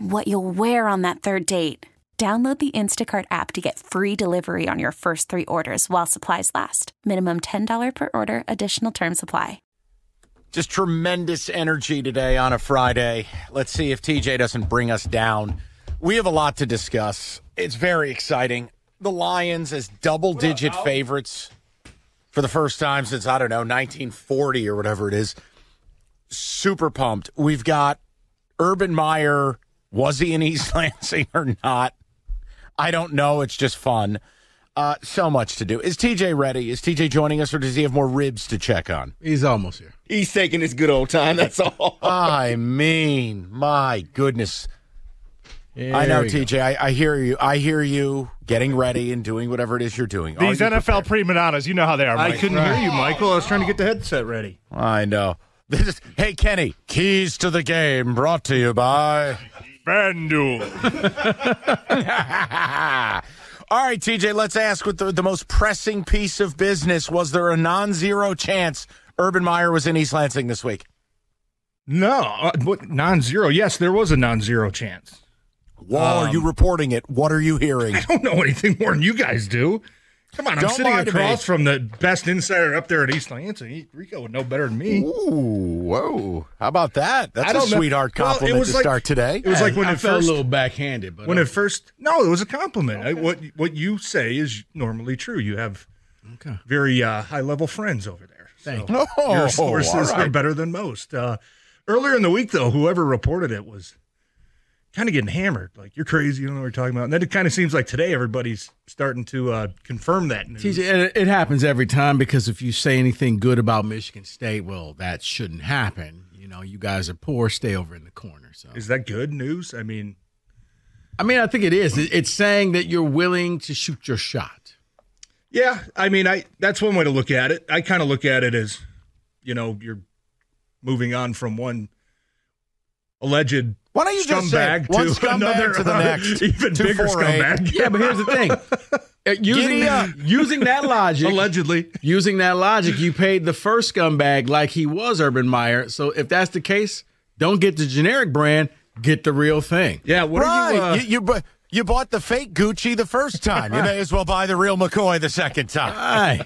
what you'll wear on that third date. Download the Instacart app to get free delivery on your first three orders while supplies last. Minimum $10 per order, additional term supply. Just tremendous energy today on a Friday. Let's see if TJ doesn't bring us down. We have a lot to discuss. It's very exciting. The Lions as double digit favorites for the first time since, I don't know, 1940 or whatever it is. Super pumped. We've got Urban Meyer. Was he in East Lansing or not? I don't know. It's just fun. Uh, so much to do. Is TJ ready? Is TJ joining us, or does he have more ribs to check on? He's almost here. He's taking his good old time. That's all. I mean, my goodness. There I know. TJ. I, I hear you. I hear you getting ready and doing whatever it is you're doing. These you NFL prepared? prima donnas, you know how they are. I couldn't hear you, Michael. I was trying to get the headset ready. I know. This is, hey, Kenny. Keys to the game brought to you by. FanDuel. All right, TJ. Let's ask what the, the most pressing piece of business was. There a non-zero chance Urban Meyer was in East Lansing this week? No, uh, what, non-zero. Yes, there was a non-zero chance. Whoa, are you reporting it? What are you hearing? I don't know anything more than you guys do. Come on, I'm Don't sitting lie to me. across from the best insider up there at East Lansing. Rico would know better than me. Ooh, whoa. How about that? That's I a don't know. sweetheart Well, compliment to like- start today. It was like when I it felt first a little backhanded, but when uh, it first no, it was a compliment. I, what what you say is normally true. You have Okay. very uh, high level friends over there. Thank so Oh, Your sources all right. are better than most. Uh, earlier in the week, though, whoever reported it was kind of getting hammered. Like you're crazy. You don't know what you're talking about. And then it kind of seems like today everybody's starting to uh, confirm that news. It, it happens every time because if you say anything good about Michigan State, well, that shouldn't happen. You know, you guys are poor. Stay over in the corner. So, Is that good news? I mean, I mean, I think it is. It's saying that you're willing to shoot your shot. Yeah, I mean, I that's one way to look at it. I kind of look at it as, you know, you're moving on from one alleged Why don't you just say scumbag one to scumbag another to the uh, next? even Two, bigger four, eight. scumbag. Yeah, but here's the thing. Uh, using Giddy using that logic, Allegedly, using that logic, you paid the first scumbag like he was Urban Meyer. So if that's the case, don't get the generic brand, get the real thing. yeah. What right. are you? Uh, you, you, bu- you bought the fake Gucci the first time. You may as well buy the real McCoy the second time. Aye.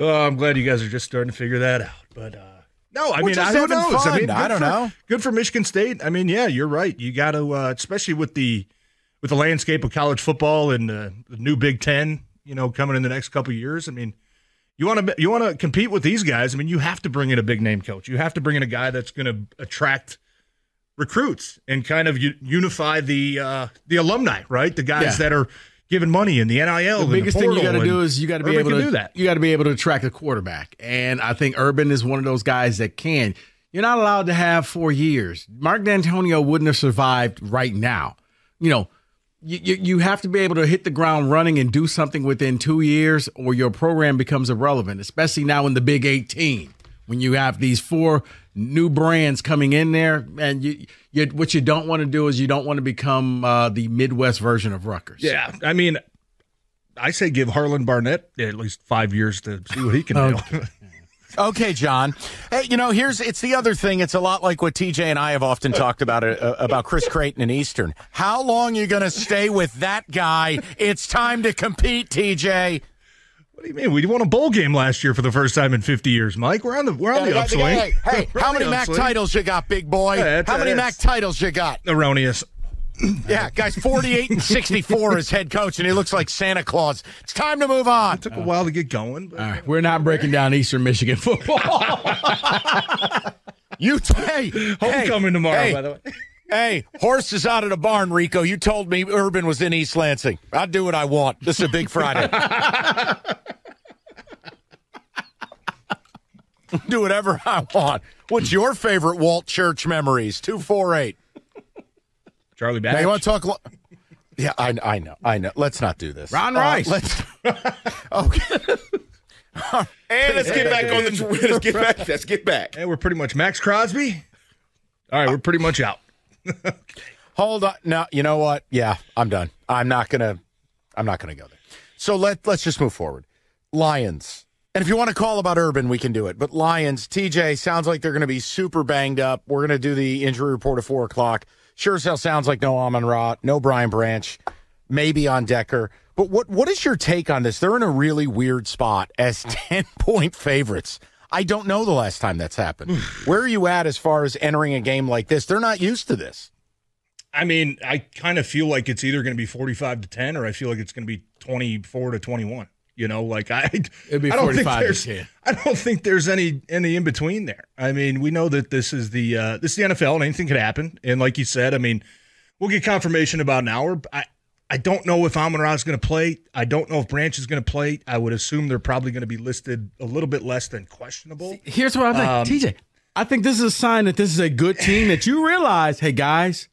oh, I'm glad you guys are just starting to figure that out. But uh, no, I mean, I, having knows? I mean, I don't for- know. Good for Michigan State. I mean, yeah, you're right. You got to, uh, especially with the with the landscape of college football and uh, the new Big Ten, you know, coming in the next couple of years. I mean, you want to you want to compete with these guys. I mean, you have to bring in a big name coach. You have to bring in a guy that's going to attract recruits and kind of u- unify the uh, the alumni, right? The guys Yeah. that are giving money in the NIL. the biggest thing you got to do is you got to be able to do that. You got to be able to attract a quarterback, and I think Urban is one of those guys that can. You're not allowed to have four years. Mark Dantonio wouldn't have survived right now. You know, you, you you have to be able to hit the ground running and do something within two years, or your program becomes irrelevant. Especially now in the Big 18, when you have these four new brands coming in there, and you, you what you don't want to do is you don't want to become uh, the Midwest version of Rutgers. Yeah, I mean, I say give Harlan Barnett at least five years to see what he can do. Okay, John. Hey, you know, here's it's the other thing. It's a lot like what TJ and I have often talked about uh, about Chris Creighton and Eastern. How long are you going to stay with that guy? It's time to compete, TJ. What do you mean? We won a bowl game last year for the first time in 50 years, Mike. We're on the we're on the Hey, upswing. Hey, hey, how on the many MAC titles you got, big boy? Yeah, how many MAC titles you got? Erroneous. Yeah, guys, 48 and 64 as head coach, and he looks like Santa Claus. It's time to move on. It Took a while to get going. But All right, we're not breaking down Eastern Michigan football. You, t- hey, Homecoming hey, tomorrow, hey, by the way. Hey, horse is out of the barn, Rico. You told me Urban was in East Lansing. I'll do what I want. This is a big Friday. do whatever I want. What's your favorite Walt Church memories? 248. Charlie Now, Batch. you want to talk? Lo- yeah, I, I know. I know. Let's not do this. Ron Uh, Rice. let's, okay. And let's get back on the. Let's get back. Let's get back. Hey, we're pretty much Maxx Crosby. All right, we're pretty much out. Hold on. No, you know what? Yeah, I'm done. I'm not gonna. I'm not gonna go there. So let let's just move forward. Lions. And if you want to call about Urban, we can do it. But Lions, TJ sounds like they're going to be super banged up. We're going to do the injury report at four o'clock. Sure as hell sounds like no Amon Ra, no Brian Branch, maybe on Decker. But what what is your take on this? They're in a really weird spot as ten point favorites. I don't know the last time that's happened. Where are you at as far as entering a game like this? They're not used to this. I mean, I kind of feel like it's either going to be 45 to 10 or I feel like it's going to be 24 to 21. You know, like I It'd be I don't think 45 there's I don't think there's any any in between there. I mean, we know that this is the uh this is the NFL and anything could happen. And like you said, I mean, we'll get confirmation about an hour. I I don't know if Amon Ra is going to play. I don't know if Branch is going to play. I would assume they're probably going to be listed a little bit less than questionable. Here's what I think, TJ. I think this is a sign that this is a good team that you realize, hey guys,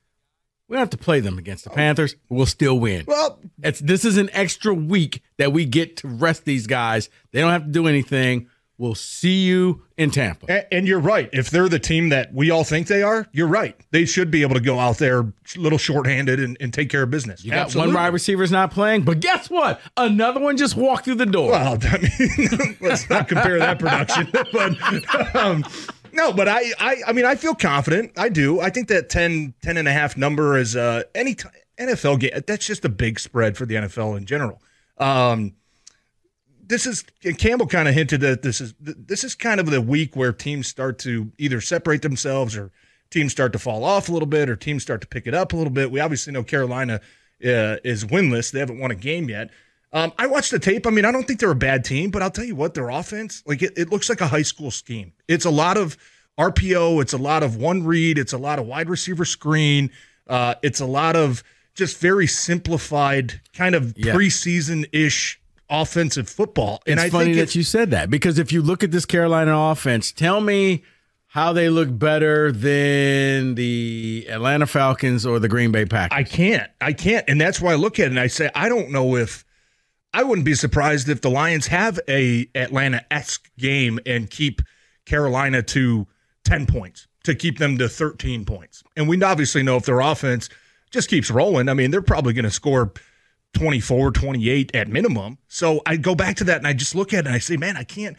we don't have to play them against the Panthers. We'll still win. Well, It's this is an extra week that we get to rest these guys. They don't have to do anything. We'll see you in Tampa. A- And you're right. If they're the team that we all think they are, you're right. They should be able to go out there a little shorthanded and, and take care of business. You got Absolutely. one wide receiver's not playing, but guess what? Another one just walked through the door. Well, I mean, let's not compare that production. but um, no, but I, I, I mean, I feel confident. I do. I think that 10, 10 and a half number is uh, any t- NFL game. That's just a big spread for the NFL in general. Um, this is and Campbell kind of hinted that this is this is kind of the week where teams start to either separate themselves or teams start to fall off a little bit or teams start to pick it up a little bit. We obviously know Carolina uh, is winless; they haven't won a game yet. Um, I watched the tape. I mean, I don't think they're a bad team, but I'll tell you what, their offense, like it, it looks like a high school scheme. It's a lot of RPO, it's a lot of one read, it's a lot of wide receiver screen, uh, it's a lot of just very simplified kind of Yeah. preseason ish offensive football. And it's I funny think that you said that because if you look at this Carolina offense, tell me how they look better than the Atlanta Falcons or the Green Bay Packers. I can't. I can't. And that's why I look at it and I say, I don't know if I wouldn't be surprised if the Lions have a Atlanta esque game and keep Carolina to 10 points, to keep them to 13 points. And we obviously know if their offense just keeps rolling, I mean, they're probably going to score 24, 28 at minimum. So I go back to that and I just look at it and I say, man, I can't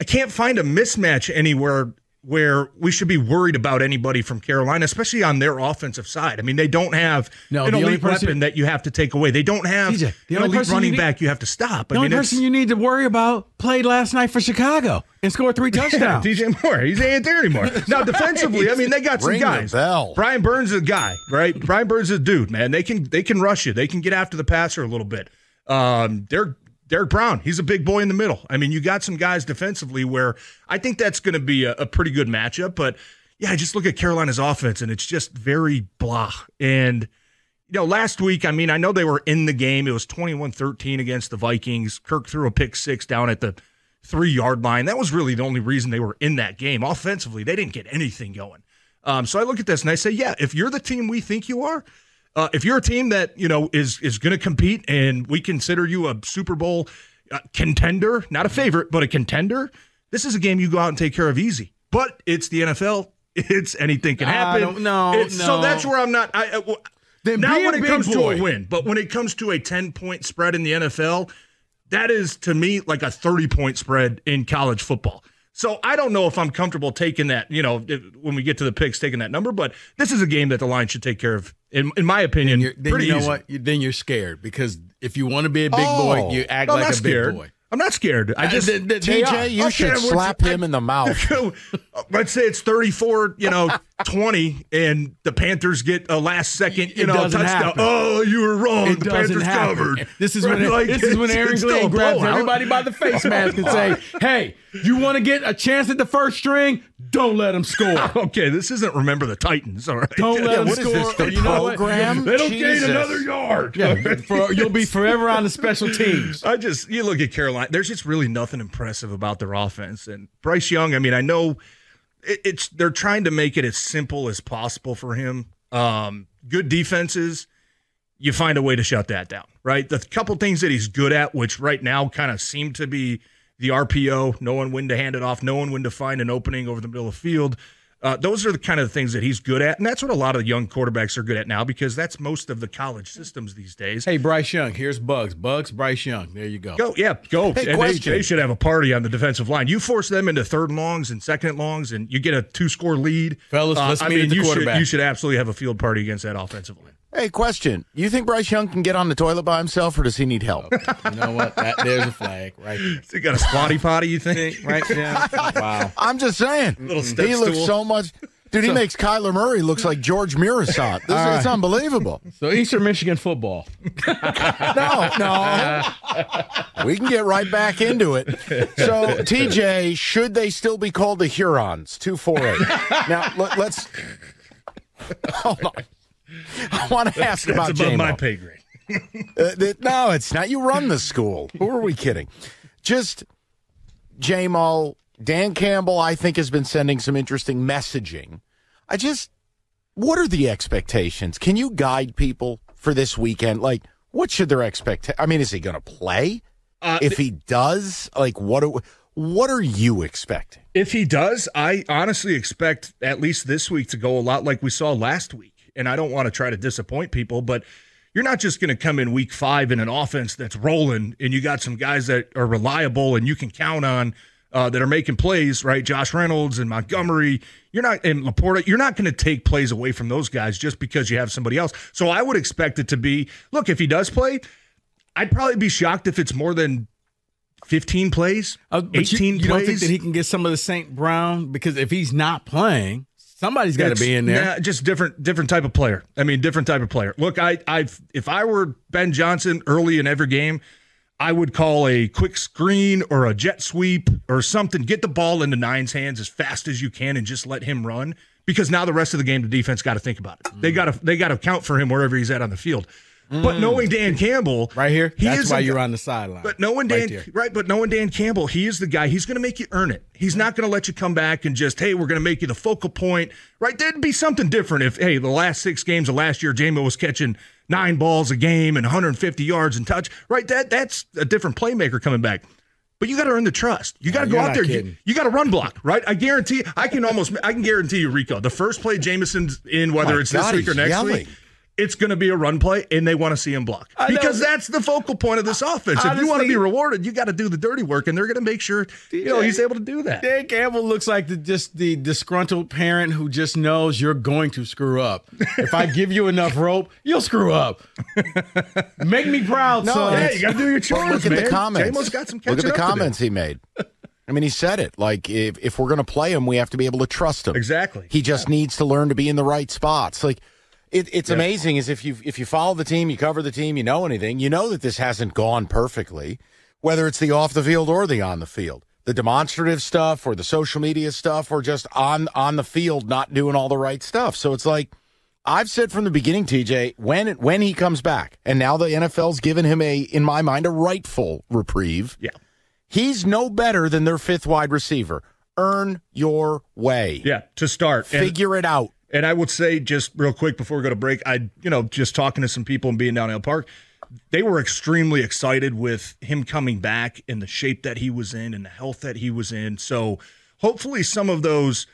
I can't find a mismatch anywhere where we should be worried about anybody from Carolina, especially on their offensive side. I mean, they don't have No, an the only elite person- weapon that you have to take away. They don't have TJ, the an only elite person you running need- back you have to stop. the I only mean, person you need to worry about played last night for Chicago and scored three yeah, touchdowns. DJ Moore. He's ain't there anymore. Now, defensively, I mean, they got some Ring the guys. bell. Brian Burns is a guy, right? Brian Burns is a dude, man. They can they can rush you. They can get after the passer a little bit. Um, Derek Derek Brown, he's a big boy in the middle. I mean, you got some guys defensively where I think that's going to be a, a pretty good matchup. But yeah, I just look at Carolina's offense and it's just very blah. And you know, last week, I mean, I know they were in the game. It was 21 13 against the Vikings. Kirk threw a pick six down at the three yard line. That was really the only reason they were in that game. Offensively, they didn't get anything going. Um, so I look at this and I say, yeah, if you're the team we think you are, uh, if you're a team that you know is is going to compete and we consider you a Super Bowl uh, contender, not a favorite, but a contender, this is a game you go out and take care of easy. But it's the NFL. It's anything can happen. no, So that's where I'm not. I, I, Then now when it comes to a win, but when it comes to a 10 point spread in the NFL, That is to me like a 30 point spread in college football. So I don't know if I'm comfortable taking that, you know, if- when we get to the picks, taking that number, but this is a game that the line should take care of, in, in my opinion, then pretty you know easy. what? You, then you're scared because if you want to be a big Oh. boy, you act No, like a big scared. boy. I'm not scared. I just Uh, th- th- they are. TJ, you Okay, should slap him in the mouth. let's say it's 34, you know, 20, and the Panthers get a last second, you It know, touchdown. happen. Oh, you were wrong. It the Panthers happen. covered. This is when Right, this is when Aaron Glenn grabs blowout. everybody by the face mask and say, "Hey, you want to get a chance at the first string? Don't let them score. Okay, this isn't remember the Titans, all right? Don't let them what is score. this, the or you know what? program? They don't Jesus. gain another yard. Yeah, for, you'll be forever on the special teams. I just you look at Carolina. There's just really nothing impressive about their offense. And Bryce Young. I mean, I know it, it's they're trying to make it as simple as possible for him. Um, good defenses, you find a way to shut that down, right? The couple things that he's good at, which right now kind of seem to be the RPO, knowing when to hand it off, knowing when to find an opening over the middle of the field. Uh, those are the kind of things that he's good at, and that's what a lot of the young quarterbacks are good at now because that's most of the college systems these days. Hey, Bryce Young, here's Bugs. Bugs, Bryce Young. There you go. Go, yeah, go. Hey, and they, they should have a party on the defensive line. You force them into third and longs and second and longs, and you get a two score lead. Fellas, let's I meet mean, the you should, quarterback. you should absolutely have a field party against that offensive line. Hey, question. You think Bryce Young can get on the toilet by himself, or does he need help? You know what? That, there's a flag right there. So you got a squatty potty, you think? Right there. Wow. I'm just saying. Little step he looks stool. so much. Dude, he makes Kyler Murray looks like George Muresan. This is it's unbelievable. So Eastern Michigan football. No, no. We can get right back into it. So, TJ, should they still be called the Hurons? 248. Now, let, let's. Oh Hold on. I want to ask That's about above my pay grade. Uh, th- no, it's not. You run the school. Who are we kidding? Just Jamo, Dan Campbell, I think, has been sending some interesting messaging. I just, what are the expectations? Can you guide people for this weekend? Like, what should their expect? I mean, is he going to play? Uh, if he does, like, what are, what are you expecting? If he does, I honestly expect at least this week to go a lot like we saw last week. And I don't want to try to disappoint people, but you're not just going to come in week five in an offense that's rolling and you got some guys that are reliable and you can count on uh, that are making plays, right? Josh Reynolds and Montgomery. You're not and Laporta. You're not going to take plays away from those guys just because you have somebody else. So I would expect it to be. Look, if he does play, I'd probably be shocked if it's more than 15 plays, Uh, 18 you, you plays. don't think that he can get some of the St. Brown? Because if he's not playing, somebody's got to be in there. Yeah, just different different type of player. I mean, different type of player. Look, I I if I were Ben Johnson early in every game, I would call a quick screen or a jet sweep or something. Get the ball into Nine's hands as fast as you can and just let him run. Because now the rest of the game, the defense got to think about it. They mm. got to they got to count for him wherever he's at on the field. But mm. knowing Dan Campbell, Right here. he That's why you're on the sideline. but knowing Dan, there. right? But knowing Dan Campbell, he is the guy. He's going to make you earn it. He's not going to let you come back and just, hey, we're going to make you the focal point. Right? There'd be something different if, hey, the last six games of last year, Jamo was catching nine balls a game and 150 yards and touch. Right? That that's a different playmaker coming back. But you got to earn the trust. You got to Yeah, go out there. kidding. You, got to run block, right? I guarantee. I can almost. I can guarantee you, Rico. The first play Jameson's in, whether My it's God, this week or next yelling. week, it's going to be a run play, and they want to see him block because that's the focal point of this offense. if you want to be rewarded, you got to do the dirty work, and they're going to make sure you know he's able to do that. Dan Campbell looks like the just the disgruntled parent who just knows you're going to screw up. If I give you enough rope, you'll screw up. Make me proud, No, son. Yeah, you got to do your But chores, look at the comments. J-Mo's got some look at catching the up to do. comments he made. I mean, he said it. Like, if, if we're going to play him, we have to be able to trust him. Exactly. He just needs to learn to be in the right spots. Like, it, it's amazing is if you if you follow the team, you cover the team, you know anything, you know that this hasn't gone perfectly, whether it's the off the field or the on the field, the demonstrative stuff or the social media stuff, or just on on the field not doing all the right stuff. So it's like I've said from the beginning, TJ, when when he comes back, and now the NFL's given him a, in my mind, a rightful reprieve. Yeah. He's no better than their fifth wide receiver. Earn your way. Yeah, to start. And- Figure it out. And I would say just real quick before we go to break, I you know just talking to some people and being down in Allen Park, they were extremely excited with him coming back in the shape that he was in and the health that he was in. So hopefully some of those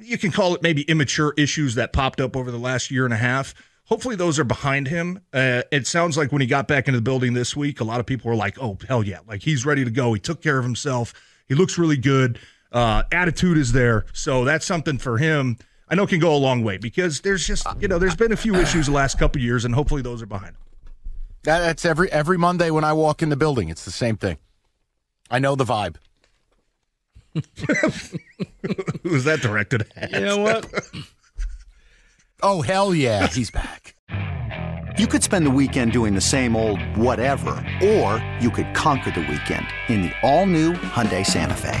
you can call it maybe immature issues that popped up over the last year and a half. hopefully those are behind him. Uh, it sounds like when he got back into the building this week, a lot of people were like, "Oh hell yeah!" Like he's ready to go. He took care of himself. He looks really good. Uh, attitude is there, so that's something for him. I know can go a long way because there's just you know there's been a few issues the last couple years, and hopefully those are behind. That, that's every every Monday when I walk in the building. It's the same thing. I know the vibe. Who's that directed at? You know what? Oh hell yeah, he's back. You could spend the weekend doing the same old whatever, or you could conquer the weekend in the all-new Hyundai Santa Fe.